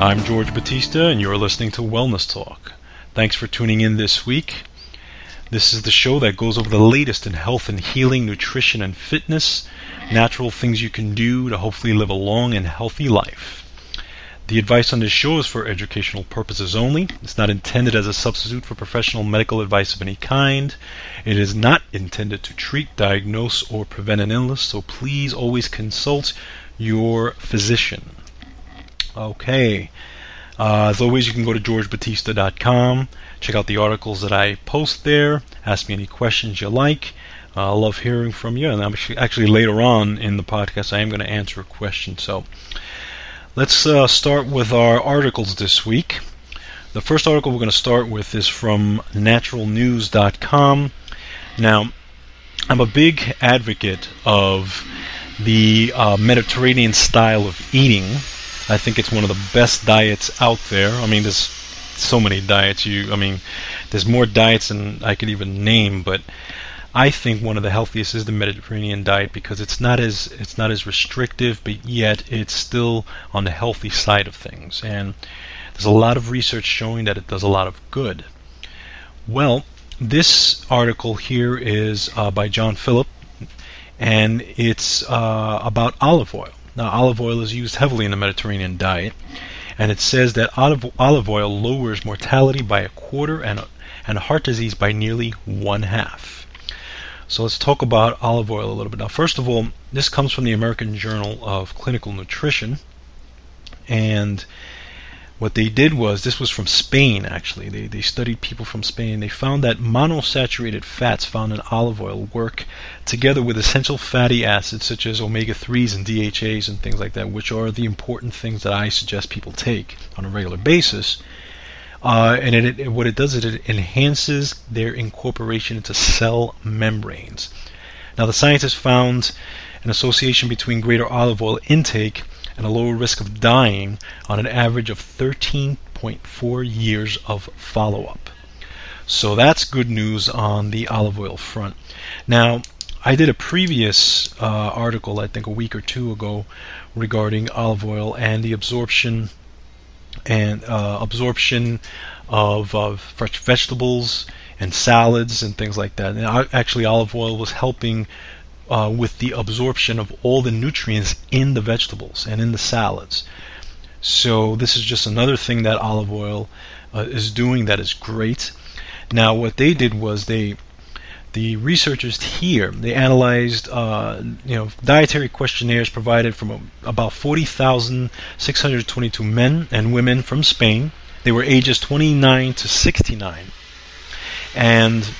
I'm George Batista, and you're listening to Wellness Talk. Thanks for tuning in this week. This is the show that goes over the latest in health and healing, nutrition and fitness, natural things you can do to hopefully live a long and healthy life. The advice on this show is for educational purposes only. It's not intended as a substitute for professional medical advice of any kind. It is not intended to treat, diagnose, or prevent an illness, so please always consult your physician. Okay. Uh, as always, you can go to georgebatista.com, check out the articles that I post there, ask me any questions you like. Uh, I love hearing from you, and actually, actually later on in the podcast, I am going to answer a question. So let's uh, start with our articles this week. The first article we're going to start with is from naturalnews.com. Now, I'm a big advocate of the uh, Mediterranean style of eating. I think it's one of the best diets out there. I mean, there's so many diets. You, I mean, there's more diets than I could even name, but I think one of the healthiest is the Mediterranean diet because it's not as it's not as restrictive, but yet it's still on the healthy side of things. And there's a lot of research showing that it does a lot of good. Well, this article here is uh, by John Phillip, and it's uh, about olive oil. Now, olive oil is used heavily in the Mediterranean diet, and it says that olive, oil lowers mortality by a quarter and, and heart disease by nearly one half. So let's talk about olive oil a little bit. Now, first of all, this comes from the American Journal of Clinical Nutrition, and what they did was this was from Spain actually. They they studied people from Spain. They found that monosaturated fats found in olive oil work together with essential fatty acids such as omega 3s and DHAs and things like that, which are the important things that I suggest people take on a regular basis. Uh, and it, it, what it does is it enhances their incorporation into cell membranes. Now, the scientists found an association between greater olive oil intake and a lower risk of dying on an average of 13.4 years of follow up. So that's good news on the olive oil front. Now, I did a previous uh, article, I think a week or two ago, regarding olive oil and the absorption and uh, absorption of, of fresh vegetables and salads and things like that. And actually, olive oil was helping uh, with the absorption of all the nutrients in the vegetables and in the salads. So this is just another thing that olive oil uh, is doing that is great. Now, what they did was they the researchers here they analyzed uh, you know dietary questionnaires provided from about 40,622 men and women from Spain. They were ages 29 to 69, and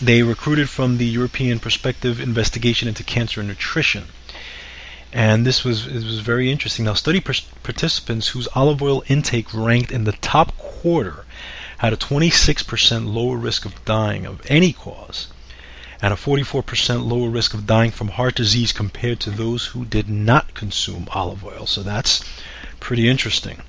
they recruited from the European Prospective Investigation into Cancer and Nutrition. And this was it was very interesting. Now, study participants whose olive oil intake ranked in the top quarter had a 26% lower risk of dying of any cause and a 44% lower risk of dying from heart disease compared to those who did not consume olive oil. So that's pretty interesting.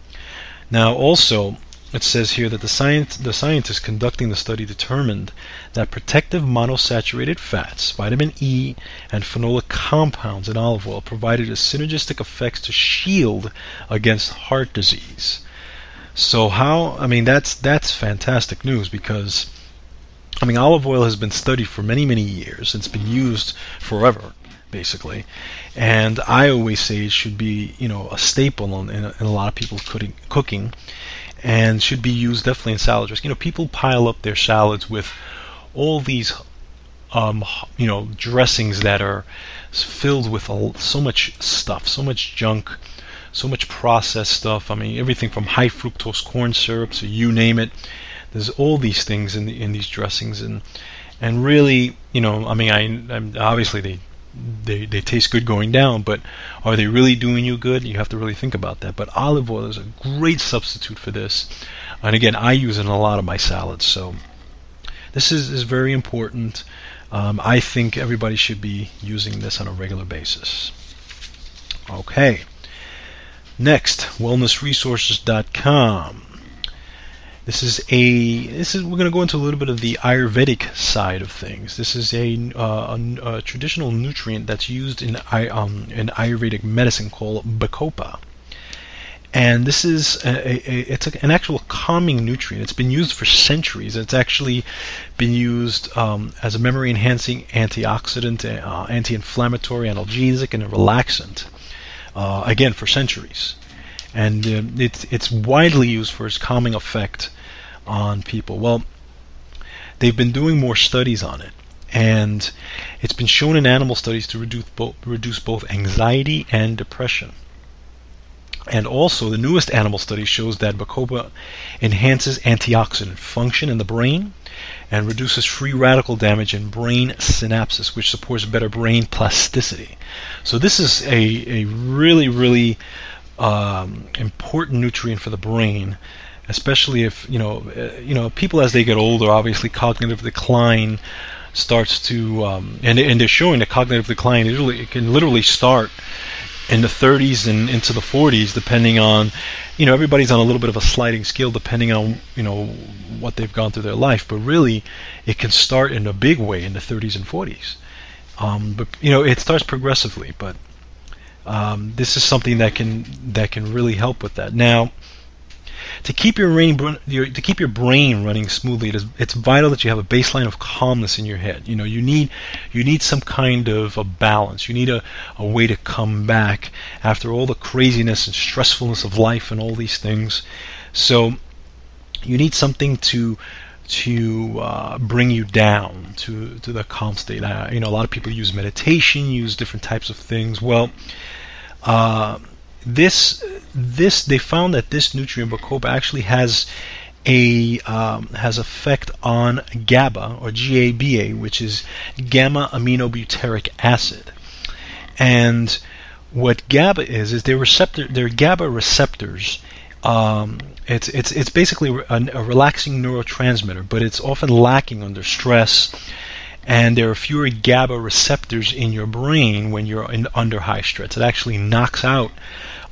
Now, also, it says here that the, science, the scientists conducting the study determined that protective monosaturated fats, vitamin E, and phenolic compounds in olive oil provided a synergistic effects to shield against heart disease. So how? I mean, that's that's fantastic news because I mean, olive oil has been studied for many many years. It's been used forever basically. And I always say it should be, you know, a staple in, in, a, in a lot of people's cooking and should be used definitely in salad dressing. You know, people pile up their salads with all these, um, you know, dressings that are filled with so much stuff, so much junk, so much processed stuff. I mean, everything from high fructose corn syrup to you name it. There's all these things in the, in these dressings, and and really, you know, I mean, I I'm, obviously they they, they taste good going down, but are they really doing you good? You have to really think about that. But olive oil is a great substitute for this. And again, I use it in a lot of my salads. So this is, is very important. Um, I think everybody should be using this on a regular basis. Okay. Next, wellnessresources.com. This is a this is we're going to go into a little bit of the Ayurvedic side of things. This is a, uh, a, a traditional nutrient that's used in um, in Ayurvedic medicine called bacopa. And this is a, a, it's an actual calming nutrient. It's been used for centuries. It's actually been used um, as a memory-enhancing antioxidant, uh, anti-inflammatory, analgesic, and a relaxant. Uh, again, for centuries and uh, it's it's widely used for its calming effect on people. Well, they've been doing more studies on it, and it's been shown in animal studies to reduce both, reduce both anxiety and depression. And also, the newest animal study shows that Bacopa enhances antioxidant function in the brain and reduces free radical damage in brain synapses, which supports better brain plasticity. So, this is a, a really, really um, important nutrient for the brain especially if you know uh, you know people as they get older obviously cognitive decline starts to um, and and they're showing that cognitive decline it can literally start in the 30s and into the 40s depending on you know everybody's on a little bit of a sliding scale depending on you know what they've gone through their life but really it can start in a big way in the 30s and 40s um, but you know it starts progressively but um, this is something that can that can really help with that now to keep your brain your, to keep your brain running smoothly, it is, it's vital that you have a baseline of calmness in your head. You know, you need you need some kind of a balance. You need a, a way to come back after all the craziness and stressfulness of life and all these things. So you need something to to uh, bring you down to to the calm state. Uh, you know, a lot of people use meditation, use different types of things. Well, uh, this this they found that this nutrient bacopa actually has a um, has effect on GABA or GABA, which is gamma aminobutyric acid. And what GABA is is they're receptor they're GABA receptors. Um, it's it's it's basically a, a relaxing neurotransmitter, but it's often lacking under stress and there are fewer GABA receptors in your brain when you're in, under high stress. It actually knocks out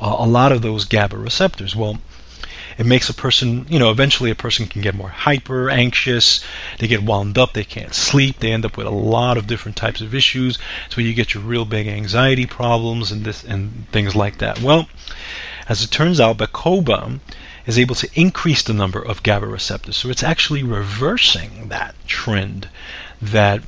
uh, a lot of those GABA receptors. Well, it makes a person, you know, eventually a person can get more hyper, anxious, they get wound up, they can't sleep, they end up with a lot of different types of issues. So you get your real big anxiety problems and this and things like that. Well, as it turns out, Bacopa is able to increase the number of GABA receptors. So it's actually reversing that trend that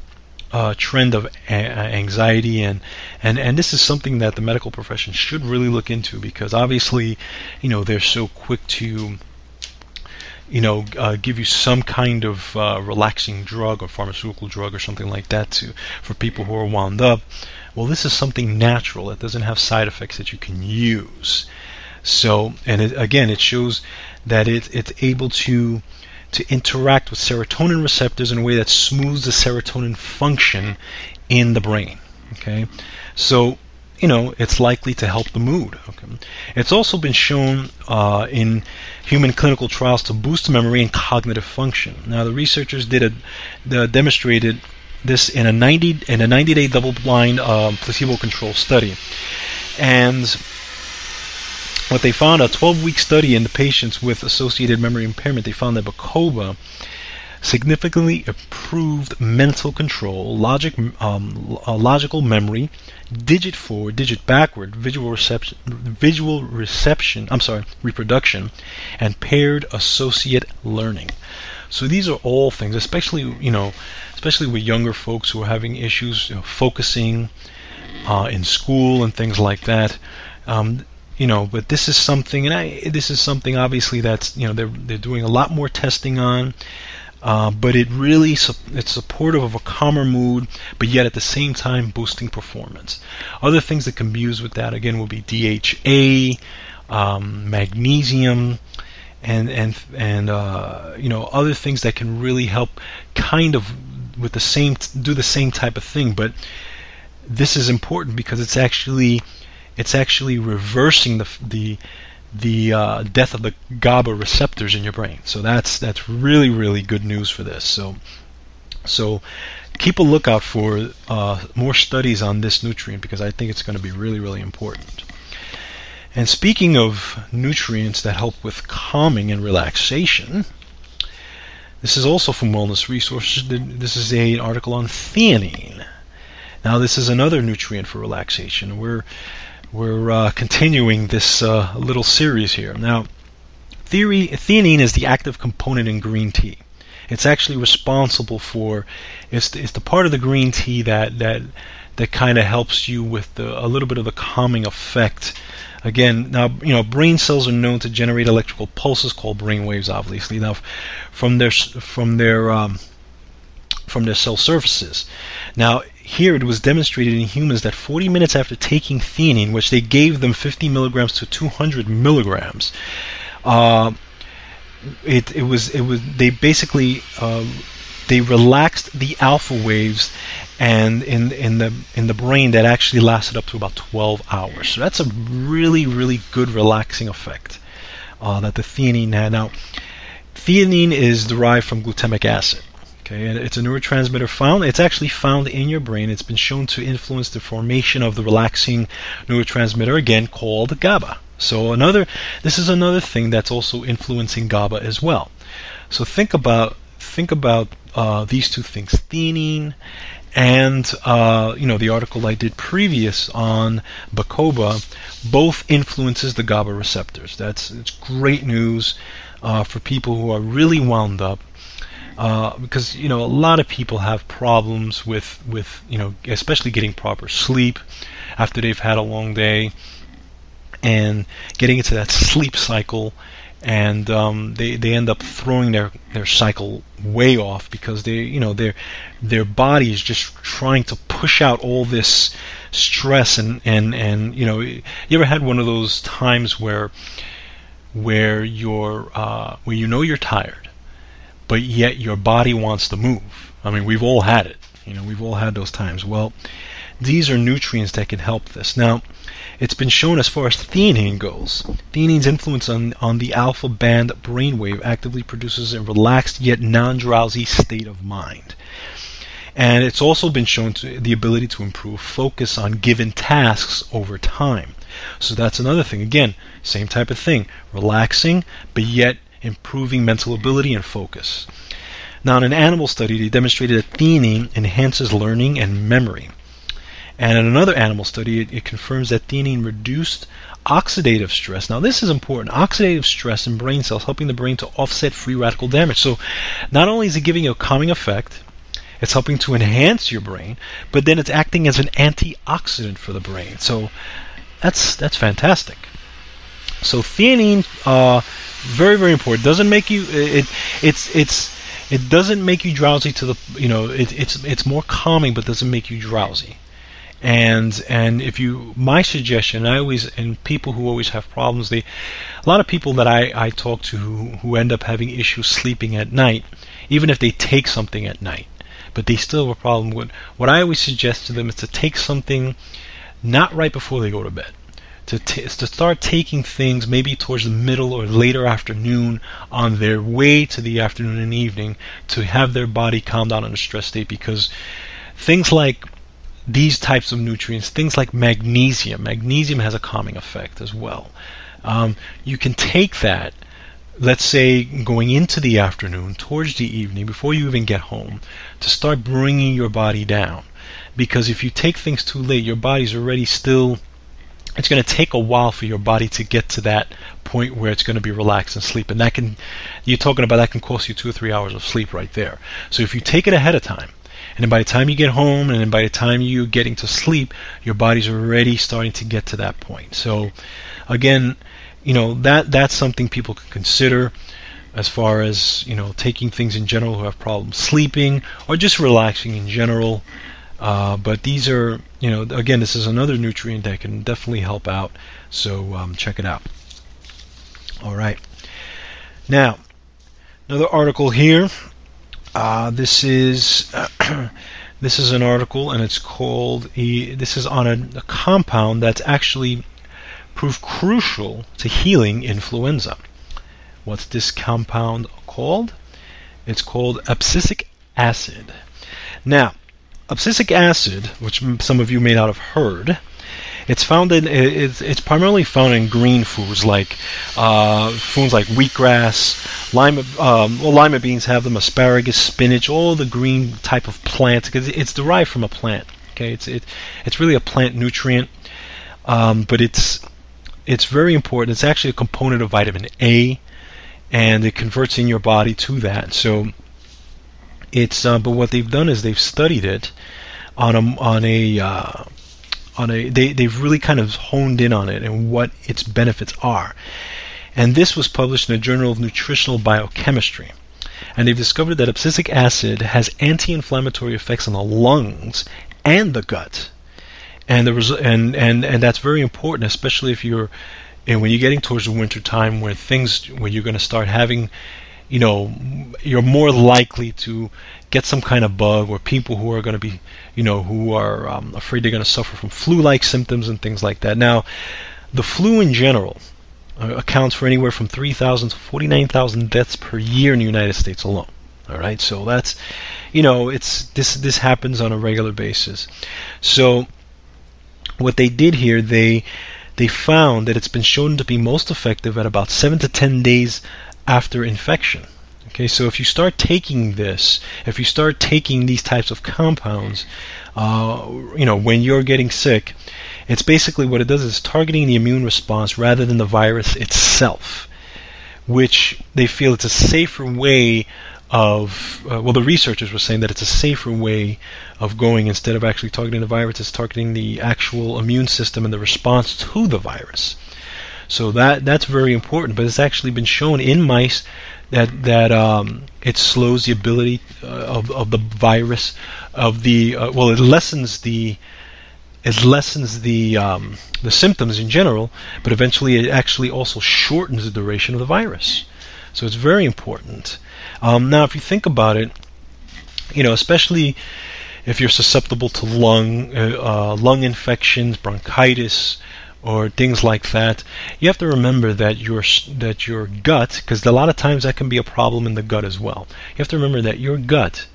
uh, trend of a- anxiety. And, and and this is something that the medical profession should really look into because obviously you know they're so quick to you know uh, give you some kind of uh, relaxing drug or pharmaceutical drug or something like that to for people who are wound up. Well this is something natural. That doesn't have side effects that you can use so and it, again it shows that it, it's able to to interact with serotonin receptors in a way that smooths the serotonin function in the brain. Okay, so you know it's likely to help the mood. Okay? It's also been shown uh, in human clinical trials to boost memory and cognitive function. Now the researchers did a demonstrated this in a 90 in a 90 day double blind um, placebo controlled study, and what they found a 12 week study in the patients with associated memory impairment, they found that Bacopa significantly improved mental control, logic, um, logical memory, digit forward, digit backward, visual reception, visual reception. I'm sorry, reproduction, and paired associate learning. So these are all things, especially you know, especially with younger folks who are having issues you know, focusing uh, in school and things like that. Um, you know, but this is something, and I, this is something obviously that's you know they're they're doing a lot more testing on. Uh, but it really it's supportive of a calmer mood, but yet at the same time boosting performance. Other things that can be used with that again will be DHA, um, magnesium, and and and uh, you know other things that can really help kind of with the same do the same type of thing. But this is important because it's actually it's actually reversing the the the uh, death of the GABA receptors in your brain. So that's that's really really good news for this. So so keep a lookout for uh, more studies on this nutrient because I think it's going to be really really important. And speaking of nutrients that help with calming and relaxation, this is also from Wellness Resources. This is a, an article on theanine. Now, this is another nutrient for relaxation. We're we're uh, continuing this uh, little series here. Now, theory, theanine is the active component in green tea. It's actually responsible for it's the, it's the part of the green tea that that that kind of helps you with the, a little bit of the calming effect. Again, now you know brain cells are known to generate electrical pulses called brain waves. Obviously, now from their from their um, from their cell surfaces. Now, here it was demonstrated in humans that 40 minutes after taking theanine, which they gave them 50 milligrams to 200 milligrams, uh, it it was it was they basically uh, they relaxed the alpha waves and in in the in the brain that actually lasted up to about 12 hours. So that's a really really good relaxing effect uh, that the theanine had. Now, theanine is derived from glutamic acid. Okay, and it's a neurotransmitter found. It's actually found in your brain. It's been shown to influence the formation of the relaxing neurotransmitter again called GABA. So another, this is another thing that's also influencing GABA as well. So think about think about uh, these two things: theanine and uh, you know the article I did previous on Bacopa both influences the GABA receptors. That's it's great news uh, for people who are really wound up uh, because you know a lot of people have problems with with you know especially getting proper sleep after they've had a long day and getting into that sleep cycle. And um, they they end up throwing their their cycle way off because they you know their their body is just trying to push out all this stress and and and you know you ever had one of those times where where you're uh, where you know you're tired but yet your body wants to move. I mean, we've all had it. You know, we've all had those times. Well, these are nutrients that can help this. Now, it's been shown as far as theanine goes. Theanine's influence on, on the alpha band brainwave actively produces a relaxed yet non-drowsy state of mind. And it's also been shown to the ability to improve focus on given tasks over time. So that's another thing. Again, same type of thing. Relaxing, but yet improving mental ability and focus. Now, in an animal study, they demonstrated that theanine enhances learning and memory. And in another animal study, it, it, confirms that theanine reduced oxidative stress. Now, this is important. Oxidative stress in brain cells, helping the brain to offset free radical damage. So, not only is it giving you a calming effect, it's helping to enhance your brain, but then it's acting as an antioxidant for the brain. So, that's that's fantastic. So, theanine. Uh, very very important. Doesn't make you it it's it's it doesn't make you drowsy to the you know it, it's it's more calming but doesn't make you drowsy. And and if you my suggestion I always and people who always have problems they a lot of people that I, I talk to who, who end up having issues sleeping at night even if they take something at night but they still have a problem with what I always suggest to them is to take something not right before they go to bed to, t- to start taking things maybe towards the middle or later afternoon on their way to the afternoon and evening to have their body calm down in a stress state because things like these types of nutrients, things like magnesium, magnesium has a calming effect as well. um, you can take that let's say going into the afternoon towards the evening before you even get home to start bringing your body down because if you take things too late your body's already still it's going to take a while for your body to get to that point where it's going to be relaxed and sleep and that can you're talking about that can cost you two or three hours of sleep right there so if you take it ahead of time and then by the time you get home and then by the time you're getting to sleep your body's already starting to get to that point so again you know that that's something people can consider as far as you know taking things in general who have problems sleeping or just relaxing in general. Uh, but these are you know again this is another nutrient that can definitely help out. So um, check it out. All right. Now another article here. Uh, this is. this is an article and it's called this is on a, a compound that's actually prove crucial to healing influenza. What's this compound called? It's called abscisic acid. Now, abscisic acid, which some of you may not have heard, it's found in it's, it's primarily found in green foods like uh, foods like wheatgrass, lima um, well lima beans have them, asparagus, spinach, all the green type of plants because it's derived from a plant. Okay, it's it, it's really a plant nutrient, um, but it's it's very important. It's actually a component of vitamin A, and it converts in your body to that. So it's uh, but what they've done is they've studied it on a on a uh, on a they they've really kind of honed in on it and what its benefits are. And this was published in the Journal of Nutritional Biochemistry. And they've discovered that abscisic acid has anti-inflammatory effects on the lungs and the gut and the res- and and and that's very important, especially if you're and when you're getting towards the winter time where things when you're going to start having you know you're more likely to get some kind of bug or people who are going to be you know who are um, afraid they're going to suffer from flu-like symptoms and things like that. Now the flu in general uh, accounts for anywhere from 3,000 to 49,000 deaths per year in the United States alone. All right? So that's you know it's this this happens on a regular basis. So what they did here, they they found that it's been shown to be most effective at about seven to ten days after infection. Okay, so if you start taking this, if you start taking these types of compounds, uh, you know, when you're getting sick, it's basically what it does is targeting the immune response rather than the virus itself, which they feel it's a safer way of uh, well, the researchers were saying that it's a safer way of going instead of actually targeting the virus, it's targeting the actual immune system and the response to the virus. So that that's very important. But it's actually been shown in mice that that um, it slows the ability uh, of of the virus of the uh, well, it lessens the it lessens the um, the symptoms in general, but eventually it actually also shortens the duration of the virus. So it's very important. Um, now, if you think about it, you know, especially if you're susceptible to lung uh, uh, lung infections, bronchitis, or things like that, you have to remember that your that your gut, because a lot of times that can be a problem in the gut as well. You have to remember that your gut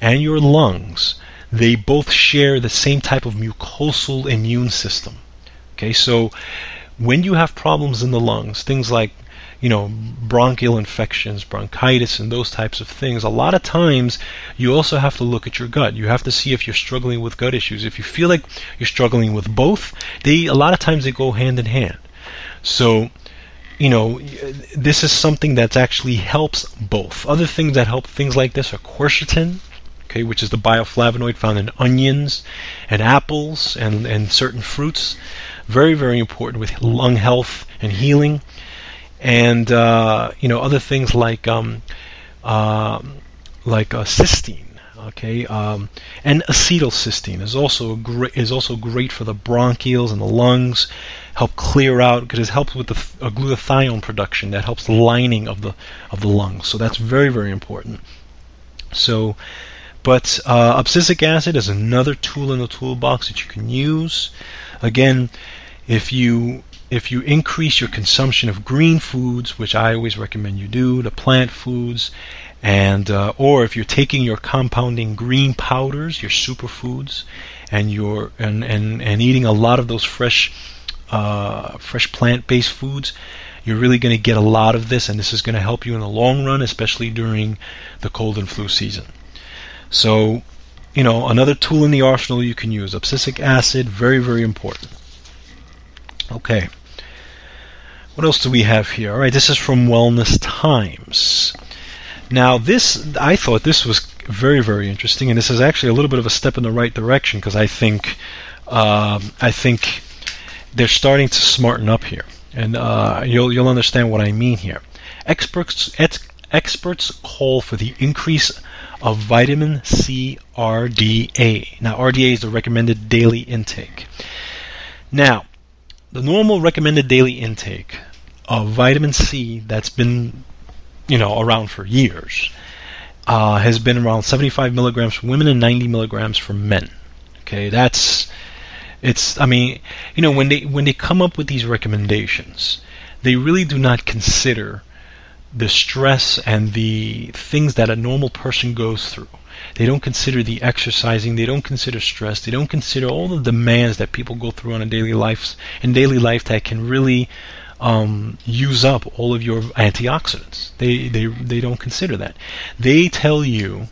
and your lungs they both share the same type of mucosal immune system. Okay, so when you have problems in the lungs, things like you know, bronchial infections, bronchitis, and those types of things, a lot of times you also have to look at your gut. You have to see if you're struggling with gut issues. If you feel like you're struggling with both, they a lot of times they go hand in hand. So, you know, this is something that actually helps both. Other things that help things like this are quercetin, okay, which is the bioflavonoid found in onions and apples and, and certain fruits. Very, very important with lung health and healing and uh, you know other things like um, uh, like cysteine. Okay, um, N-acetylcysteine is also great is also great for the bronchioles and the lungs. Help clear out because it helps with the uh, glutathione production that helps the lining of the of the lungs. So that's very very important. So, but uh, abscisic acid is another tool in the toolbox that you can use. Again, if you if you increase your consumption of green foods, which I always recommend you do, the plant foods, and uh, or if you're taking your compounding green powders, your superfoods, and you're and, and, and eating a lot of those fresh uh, fresh plant-based foods, you're really going to get a lot of this, and this is going to help you in the long run, especially during the cold and flu season. So, you know, another tool in the arsenal you can use abscisic acid, very, very important. Okay. What else do we have here? All right, this is from Wellness Times. Now, this I thought this was very, very interesting, and this is actually a little bit of a step in the right direction because I think um, I think they're starting to smarten up here, and uh, you'll you'll understand what I mean here. Experts ex- experts call for the increase of vitamin C RDA. Now, RDA is the recommended daily intake. Now, the normal recommended daily intake of vitamin C that's been you know around for years uh, has been around 75 milligrams for women and 90 milligrams for men. Okay, that's it's. I mean, you know, when they when they come up with these recommendations, they really do not consider the stress and the things that a normal person goes through. They don't consider the exercising. They don't consider stress. They don't consider all the demands that people go through on a daily life and daily life that can really um, use up all of your antioxidants. They they they don't consider that. They tell you,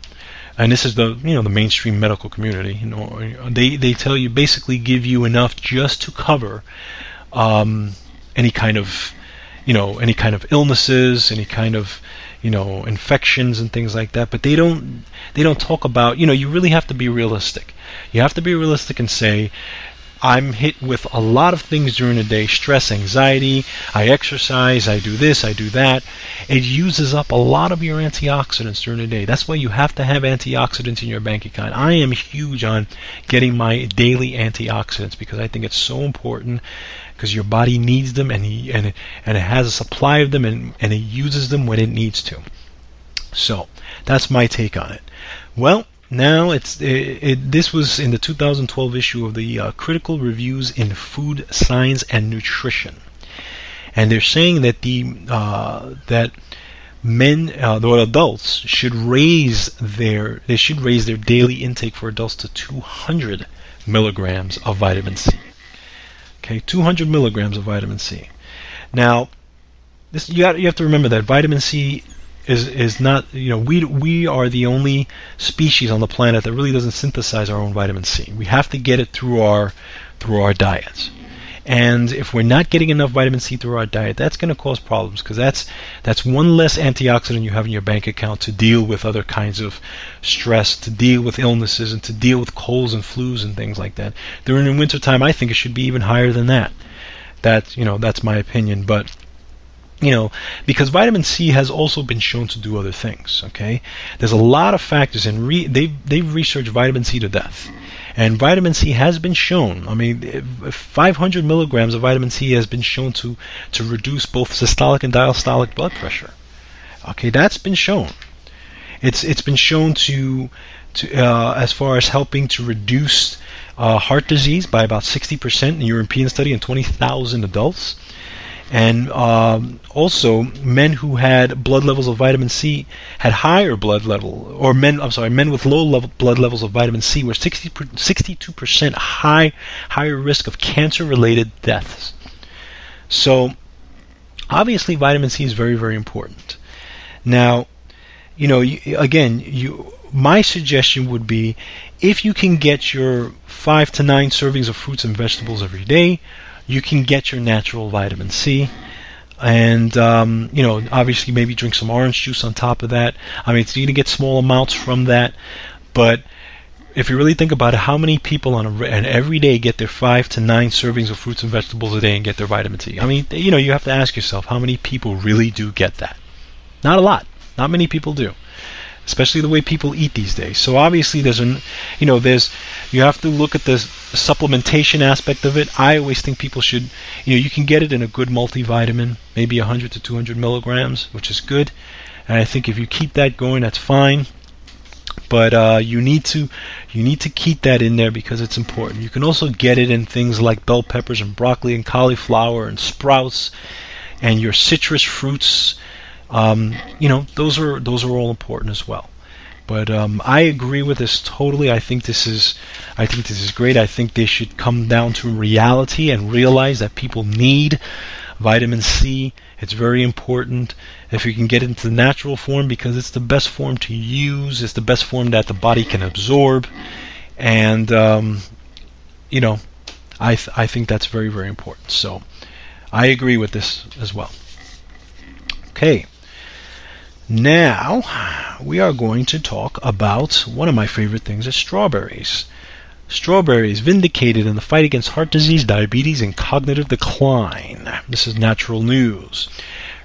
and this is the you know the mainstream medical community. You know, they they tell you basically give you enough just to cover um, any kind of you know any kind of illnesses, any kind of you know infections and things like that. But they don't they don't talk about you know you really have to be realistic. You have to be realistic and say I'm hit with a lot of things during the day stress, anxiety. I exercise, I do this, I do that. It uses up a lot of your antioxidants during the day. That's why you have to have antioxidants in your bank account. I am huge on getting my daily antioxidants because I think it's so important because your body needs them and, and, it, and it has a supply of them and, and it uses them when it needs to. So that's my take on it. Well, now it's it, it, this was in the 2012 issue of the uh, Critical Reviews in Food Science and Nutrition, and they're saying that the uh, that men uh, adults should raise their they should raise their daily intake for adults to 200 milligrams of vitamin C. Okay, 200 milligrams of vitamin C. Now, this you, got, you have to remember that vitamin C is is not you know we we are the only species on the planet that really doesn't synthesize our own vitamin C. We have to get it through our through our diets. And if we're not getting enough vitamin C through our diet, that's going to cause problems because that's that's one less antioxidant you have in your bank account to deal with other kinds of stress, to deal with illnesses, and to deal with colds and flus and things like that. During the wintertime, I think it should be even higher than that. That you know that's my opinion, but you know, because vitamin C has also been shown to do other things. Okay, there's a lot of factors, and re- they've they've researched vitamin C to death, and vitamin C has been shown. I mean, 500 milligrams of vitamin C has been shown to to reduce both systolic and diastolic blood pressure. Okay, that's been shown. It's it's been shown to to uh, as far as helping to reduce uh, heart disease by about 60% in a European study in 20,000 adults. And um, also, men who had blood levels of vitamin C had higher blood level, or men, I'm sorry, men with low level blood levels of vitamin C were 60, 62% high, higher risk of cancer-related deaths. So, obviously, vitamin C is very, very important. Now, you know, you, again, you my suggestion would be if you can get your five to nine servings of fruits and vegetables every day, you can get your natural vitamin C. And um, you know, obviously, maybe drink some orange juice on top of that. I mean, it's you can get small amounts from that, but if you really think about it, how many people on a, an every day get their five to nine servings of fruits and vegetables a day and get their vitamin C? I mean, you know, you have to ask yourself how many people really do get that. Not a lot. Not many people do especially the way people eat these days. So obviously there's an you know there's you have to look at the supplementation aspect of it. I always think people should you know you can get it in a good multivitamin, maybe 100 to 200 milligrams, which is good. And I think if you keep that going, that's fine. But uh, you need to you need to keep that in there because it's important. You can also get it in things like bell peppers and broccoli and cauliflower and sprouts and your citrus fruits um, you know, those are those are all important as well. But um, I agree with this totally. I think this is, I think this is great. I think they should come down to reality and realize that people need vitamin C. It's very important if you can get into the natural form because it's the best form to use. It's the best form that the body can absorb, and um, you know, I th- I think that's very very important. So I agree with this as well. Okay. Now, we are going to talk about one of my favorite things is strawberries. Strawberries vindicated in the fight against heart disease, diabetes, and cognitive decline. This is natural news.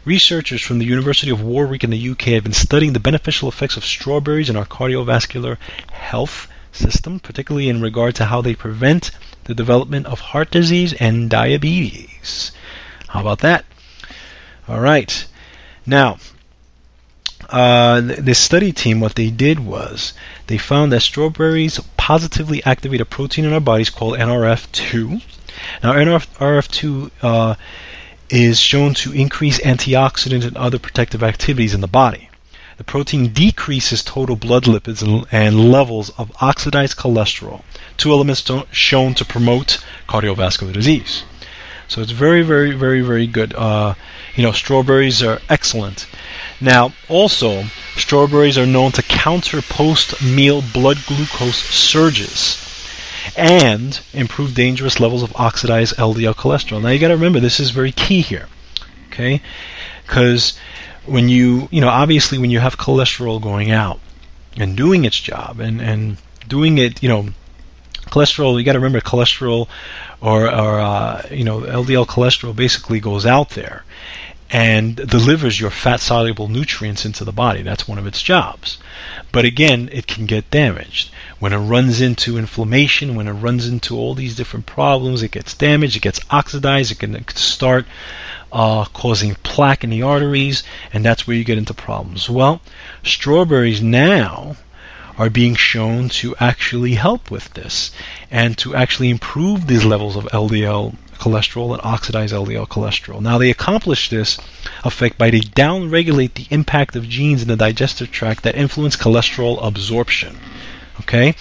Researchers from the University of Warwick in the UK have been studying the beneficial effects of strawberries in our cardiovascular health system, particularly in regard to how they prevent the development of heart disease and diabetes. How about that? All right. Now, uh, this study team, what they did was they found that strawberries positively activate a protein in our bodies called NRF2. Now, NRF2 uh, is shown to increase antioxidant and other protective activities in the body. The protein decreases total blood lipids and, and levels of oxidized cholesterol, two elements shown to promote cardiovascular disease. So it's very, very, very, very good. Uh, you know, strawberries are excellent. Now, also, strawberries are known to counter post meal blood glucose surges and improve dangerous levels of oxidized LDL cholesterol. Now, you got to remember this is very key here, okay? Because when you, you know, obviously when you have cholesterol going out and doing its job and, and doing it, you know, cholesterol, you got to remember cholesterol or, or uh, you know, LDL cholesterol basically goes out there and delivers your fat soluble nutrients into the body. That's one of its jobs. But again, it can get damaged. When it runs into inflammation, when it runs into all these different problems, it gets damaged, it gets oxidized, it can start uh, causing plaque in the arteries, and that's where you get into problems. Well, strawberries now are being shown to actually help with this and to actually improve these levels of LDL cholesterol and oxidize LDL cholesterol. Now they accomplish this effect by they downregulate the impact of genes in the digestive tract that influence cholesterol absorption. Okay?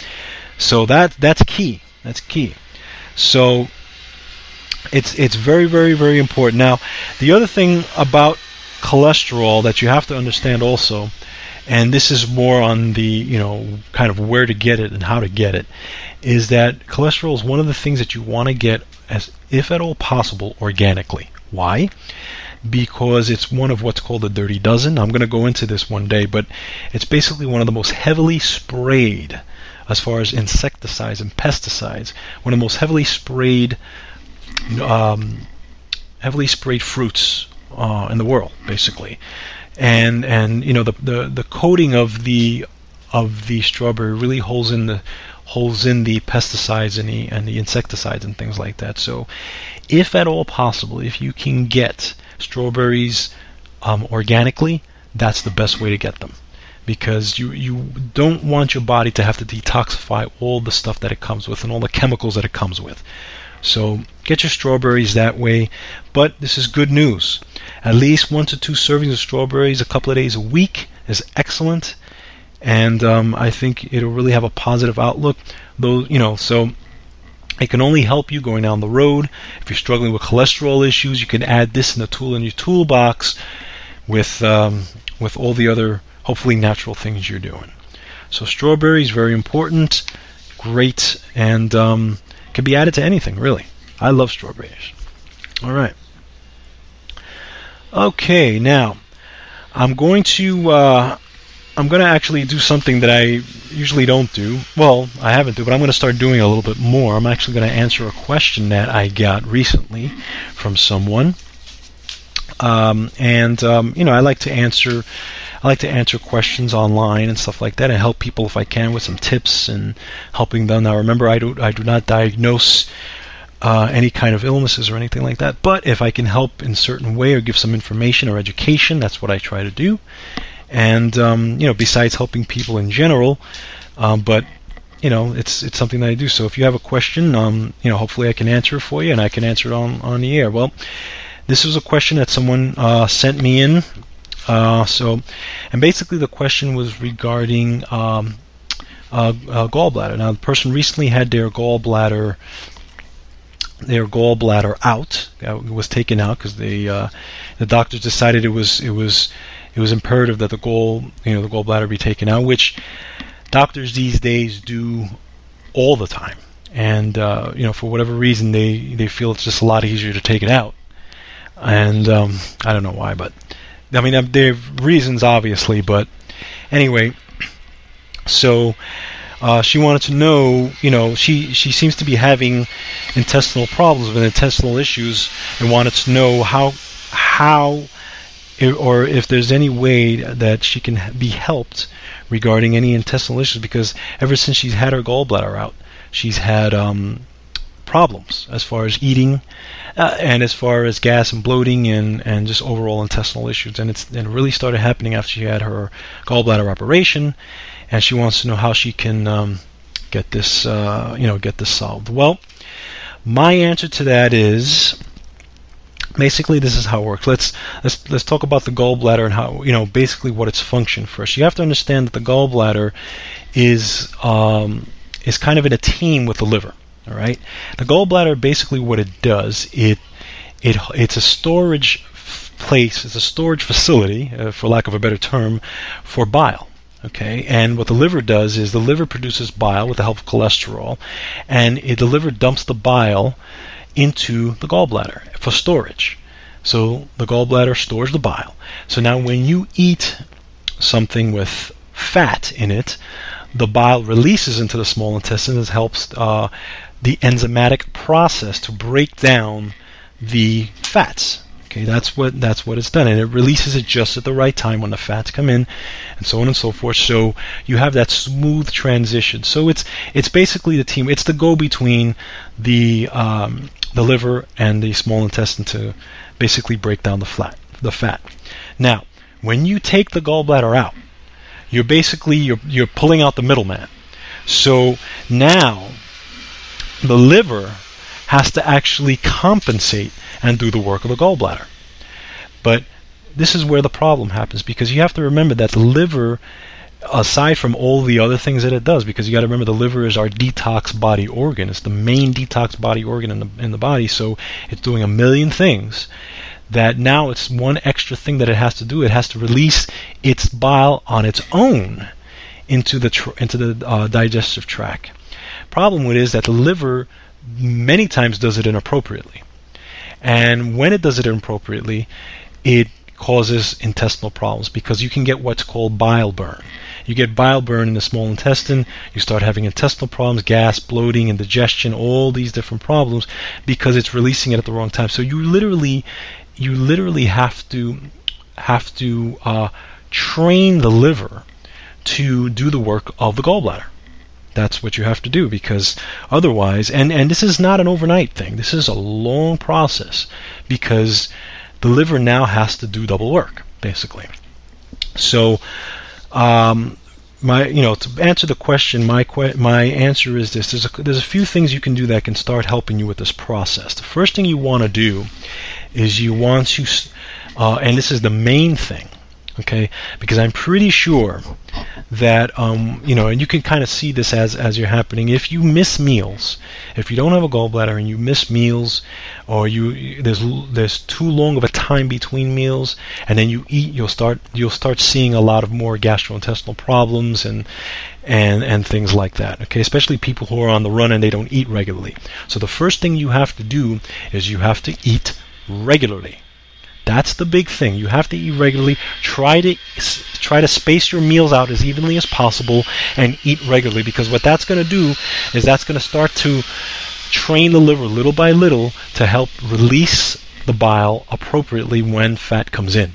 So that that's key. That's key. So it's it's very very very important. Now, the other thing about cholesterol that you have to understand also and this is more on the you know kind of where to get it and how to get it is that cholesterol is one of the things that you want to get as if at all possible organically. Why? Because it's one of what's called a dirty dozen. I'm going to go into this one day but it's basically one of the most heavily sprayed as far as insecticides and pesticides one of the most heavily sprayed um, heavily sprayed fruits uh, in the world basically and and you know the, the the coating of the of the strawberry really holds in the holds in the pesticides and the and the insecticides and things like that. So, if at all possible, if you can get strawberries um, organically, that's the best way to get them because you you don't want your body to have to detoxify all the stuff that it comes with and all the chemicals that it comes with. So get your strawberries that way. But this is good news. At least one to two servings of strawberries a couple of days a week is excellent. And um, I think it'll really have a positive outlook. Though, you know, so it can only help you going down the road. If you're struggling with cholesterol issues, you can add this in the tool in your toolbox with um, with all the other hopefully natural things you're doing. So strawberries very important, great, and um, can be added to anything, really. I love strawberries. All right. Okay, now I'm going to uh, I'm going to actually do something that I usually don't do. Well, I haven't do, but I'm going to start doing a little bit more. I'm actually going to answer a question that I got recently from someone. Um, and um, you know, I like to answer I like to answer questions online and stuff like that and help people if I can with some tips and helping them. Now, remember, I do I do not diagnose uh, any kind of illnesses or anything like that. But if I can help in a certain way or give some information or education, that's what I try to do. And um, you know, besides helping people in general, um, but you know, it's it's something that I do. So if you have a question, um, you know, hopefully I can answer it for you, and I can answer it on on the air. Well, this was a question that someone uh, sent me in Uh, so, and basically the question was regarding um, uh, uh, gallbladder. Now, the person recently had their gallbladder their gallbladder out. It was taken out because the uh, the doctors decided it was it was it was imperative that the gall you know the gallbladder be taken out, which doctors these days do all the time. And uh, you know, for whatever reason, they they feel it's just a lot easier to take it out. And um, I don't know why, but I mean, there are reasons obviously, but anyway. So uh, she wanted to know, you know, she she seems to be having intestinal problems with intestinal issues, and wanted to know how how or if there's any way that she can be helped regarding any intestinal issues because ever since she's had her gallbladder out, she's had um, problems as far as eating uh, and as far as gas and bloating and, and just overall intestinal issues. And it's and it really started happening after she had her gallbladder operation, and she wants to know how she can um, get this uh, you know get this solved. Well, my answer to that is basically this is how it works. Let's let's let's talk about the gallbladder and how you know basically what its function first. You have to understand that the gallbladder is um, is kind of in a team with the liver. All right, the gallbladder basically what it does it it it's a storage place. It's a storage facility, uh, for lack of a better term, for bile. Okay, and what the liver does is the liver produces bile with the help of cholesterol, and it, the liver dumps the bile into the gallbladder for storage. So the gallbladder stores the bile. So now when you eat something with fat in it, the bile releases into the small intestine and helps uh, the enzymatic process to break down the fats. Okay, that's what that's what it's done, and it releases it just at the right time when the fats come in, and so on and so forth. So you have that smooth transition. So it's it's basically the team. It's the go between the um, the liver and the small intestine to basically break down the fat. The fat. Now, when you take the gallbladder out, you're basically you're you're pulling out the middleman. So now the liver has to actually compensate and do the work of the gallbladder. But this is where the problem happens because you have to remember that the liver aside from all the other things that it does, because you got to remember the liver is our detox body organ. It's the main detox body organ in the in the body, so it's doing a million things. That now it's one extra thing that it has to do. It has to release its bile on its own into the tr- into the uh, digestive tract. Problem with it is that the liver many times does it inappropriately, and when it does it inappropriately, it causes intestinal problems because you can get what's called bile burn. You get bile burn in the small intestine, you start having intestinal problems, gas, bloating, indigestion, all these different problems because it's releasing it at the wrong time. So you literally you literally have to have to uh, train the liver to do the work of the gallbladder. That's what you have to do because otherwise, and, and this is not an overnight thing. This is a long process because the liver now has to do double work, basically. So um, my, you know, to answer the question, my que- my answer is this: there's a, there's a few things you can do that can start helping you with this process. The first thing you want to do is you want to, uh, and this is the main thing, okay? Because I'm pretty sure that um, you know, and you can kind of see this as as you're happening. If you miss meals, if you don't have a gallbladder and you miss meals, or you there's there's too long of a time between meals, and then you eat, you'll start you'll start seeing a lot of more gastrointestinal problems and and and things like that. Okay, especially people who are on the run and they don't eat regularly. So the first thing you have to do is you have to eat regularly. That's the big thing. You have to eat regularly. Try to try to space your meals out as evenly as possible and eat regularly because what that's going to do is that's going to start to train the liver little by little to help release the bile appropriately when fat comes in.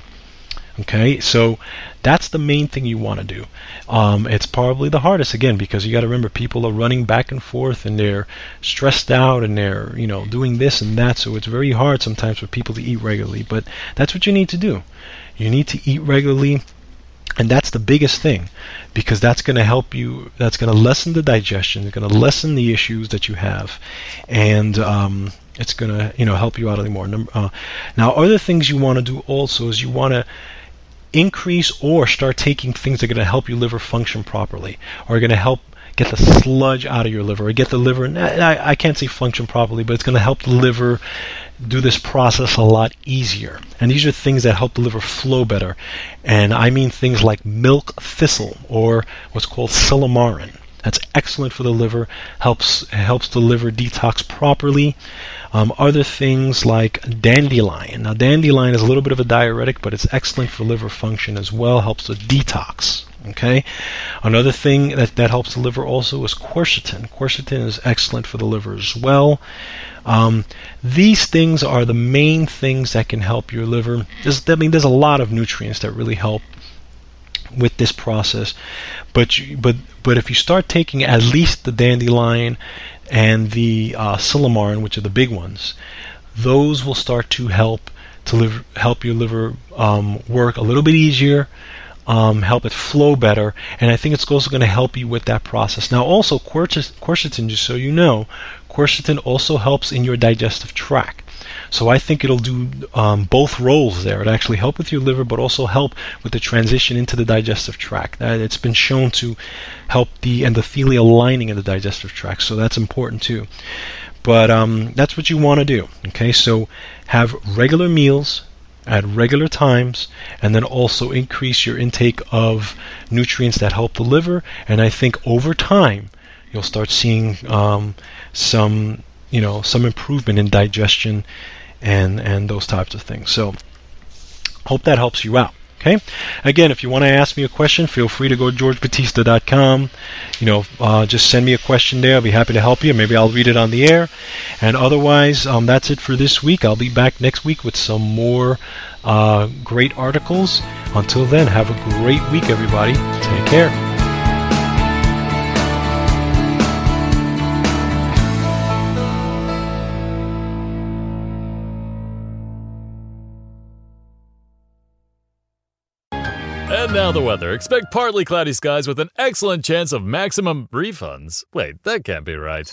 Okay, so that's the main thing you want to do. Um, it's probably the hardest again because you got to remember people are running back and forth and they're stressed out and they're you know doing this and that. So it's very hard sometimes for people to eat regularly. But that's what you need to do. You need to eat regularly. And that's the biggest thing because that's going to help you, that's going to lessen the digestion, it's going to lessen the issues that you have. And um, it's going to you know help you out a little more. Uh, now, other things you want to do also is you want to increase or start taking things that are going to help your liver function properly, or are going to help get the sludge out of your liver, or get the liver. I, I can't say function properly, but it's going to help the liver do this process a lot easier. And these are things that help the liver flow better. And I mean things like milk thistle or what's called silymarin. That's excellent for the liver, helps helps the liver detox properly. Um, other things like dandelion. Now, dandelion is a little bit of a diuretic, but it's excellent for liver function as well. Helps to detox. Okay. Another thing that, that helps the liver also is quercetin. Quercetin is excellent for the liver as well. Um, these things are the main things that can help your liver. There's, I mean, there's a lot of nutrients that really help with this process, but you, but but if you start taking at least the dandelion and the uh, silymarin, which are the big ones, those will start to help to live, help your liver um, work a little bit easier. Um, help it flow better, and I think it's also going to help you with that process. Now, also quercetin, just so you know, quercetin also helps in your digestive tract. So I think it'll do um, both roles there. It'll actually help with your liver, but also help with the transition into the digestive tract. Uh, it's been shown to help the endothelial lining in the digestive tract, so that's important too. But um, that's what you want to do. Okay, so have regular meals at regular times, and then also increase your intake of nutrients that help the liver. And I think over time, you'll start seeing um, some you know some improvement in digestion and and those types of things. So hope that helps you out. Okay. Again, if you want to ask me a question, feel free to go to georgebatista.com. You know, uh, just send me a question there. I'll be happy to help you. Maybe I'll read it on the air. And otherwise, um, that's it for this week. I'll be back next week with some more uh, great articles. Until then, have a great week, everybody. Take care. And now the weather. Expect partly cloudy skies with an excellent chance of maximum refunds. Wait, that can't be right.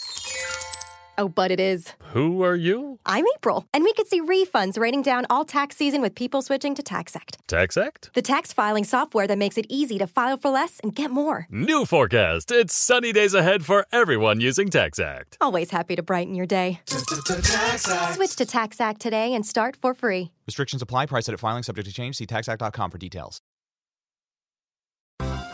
Oh, but it is. Who are you? I'm April, and we could see refunds raining down all tax season with people switching to TaxAct. TaxAct? The tax filing software that makes it easy to file for less and get more. New forecast. It's sunny days ahead for everyone using TaxAct. Always happy to brighten your day. Switch to TaxAct today and start for free. Restrictions apply. Price at filing subject to change. See taxact.com for details.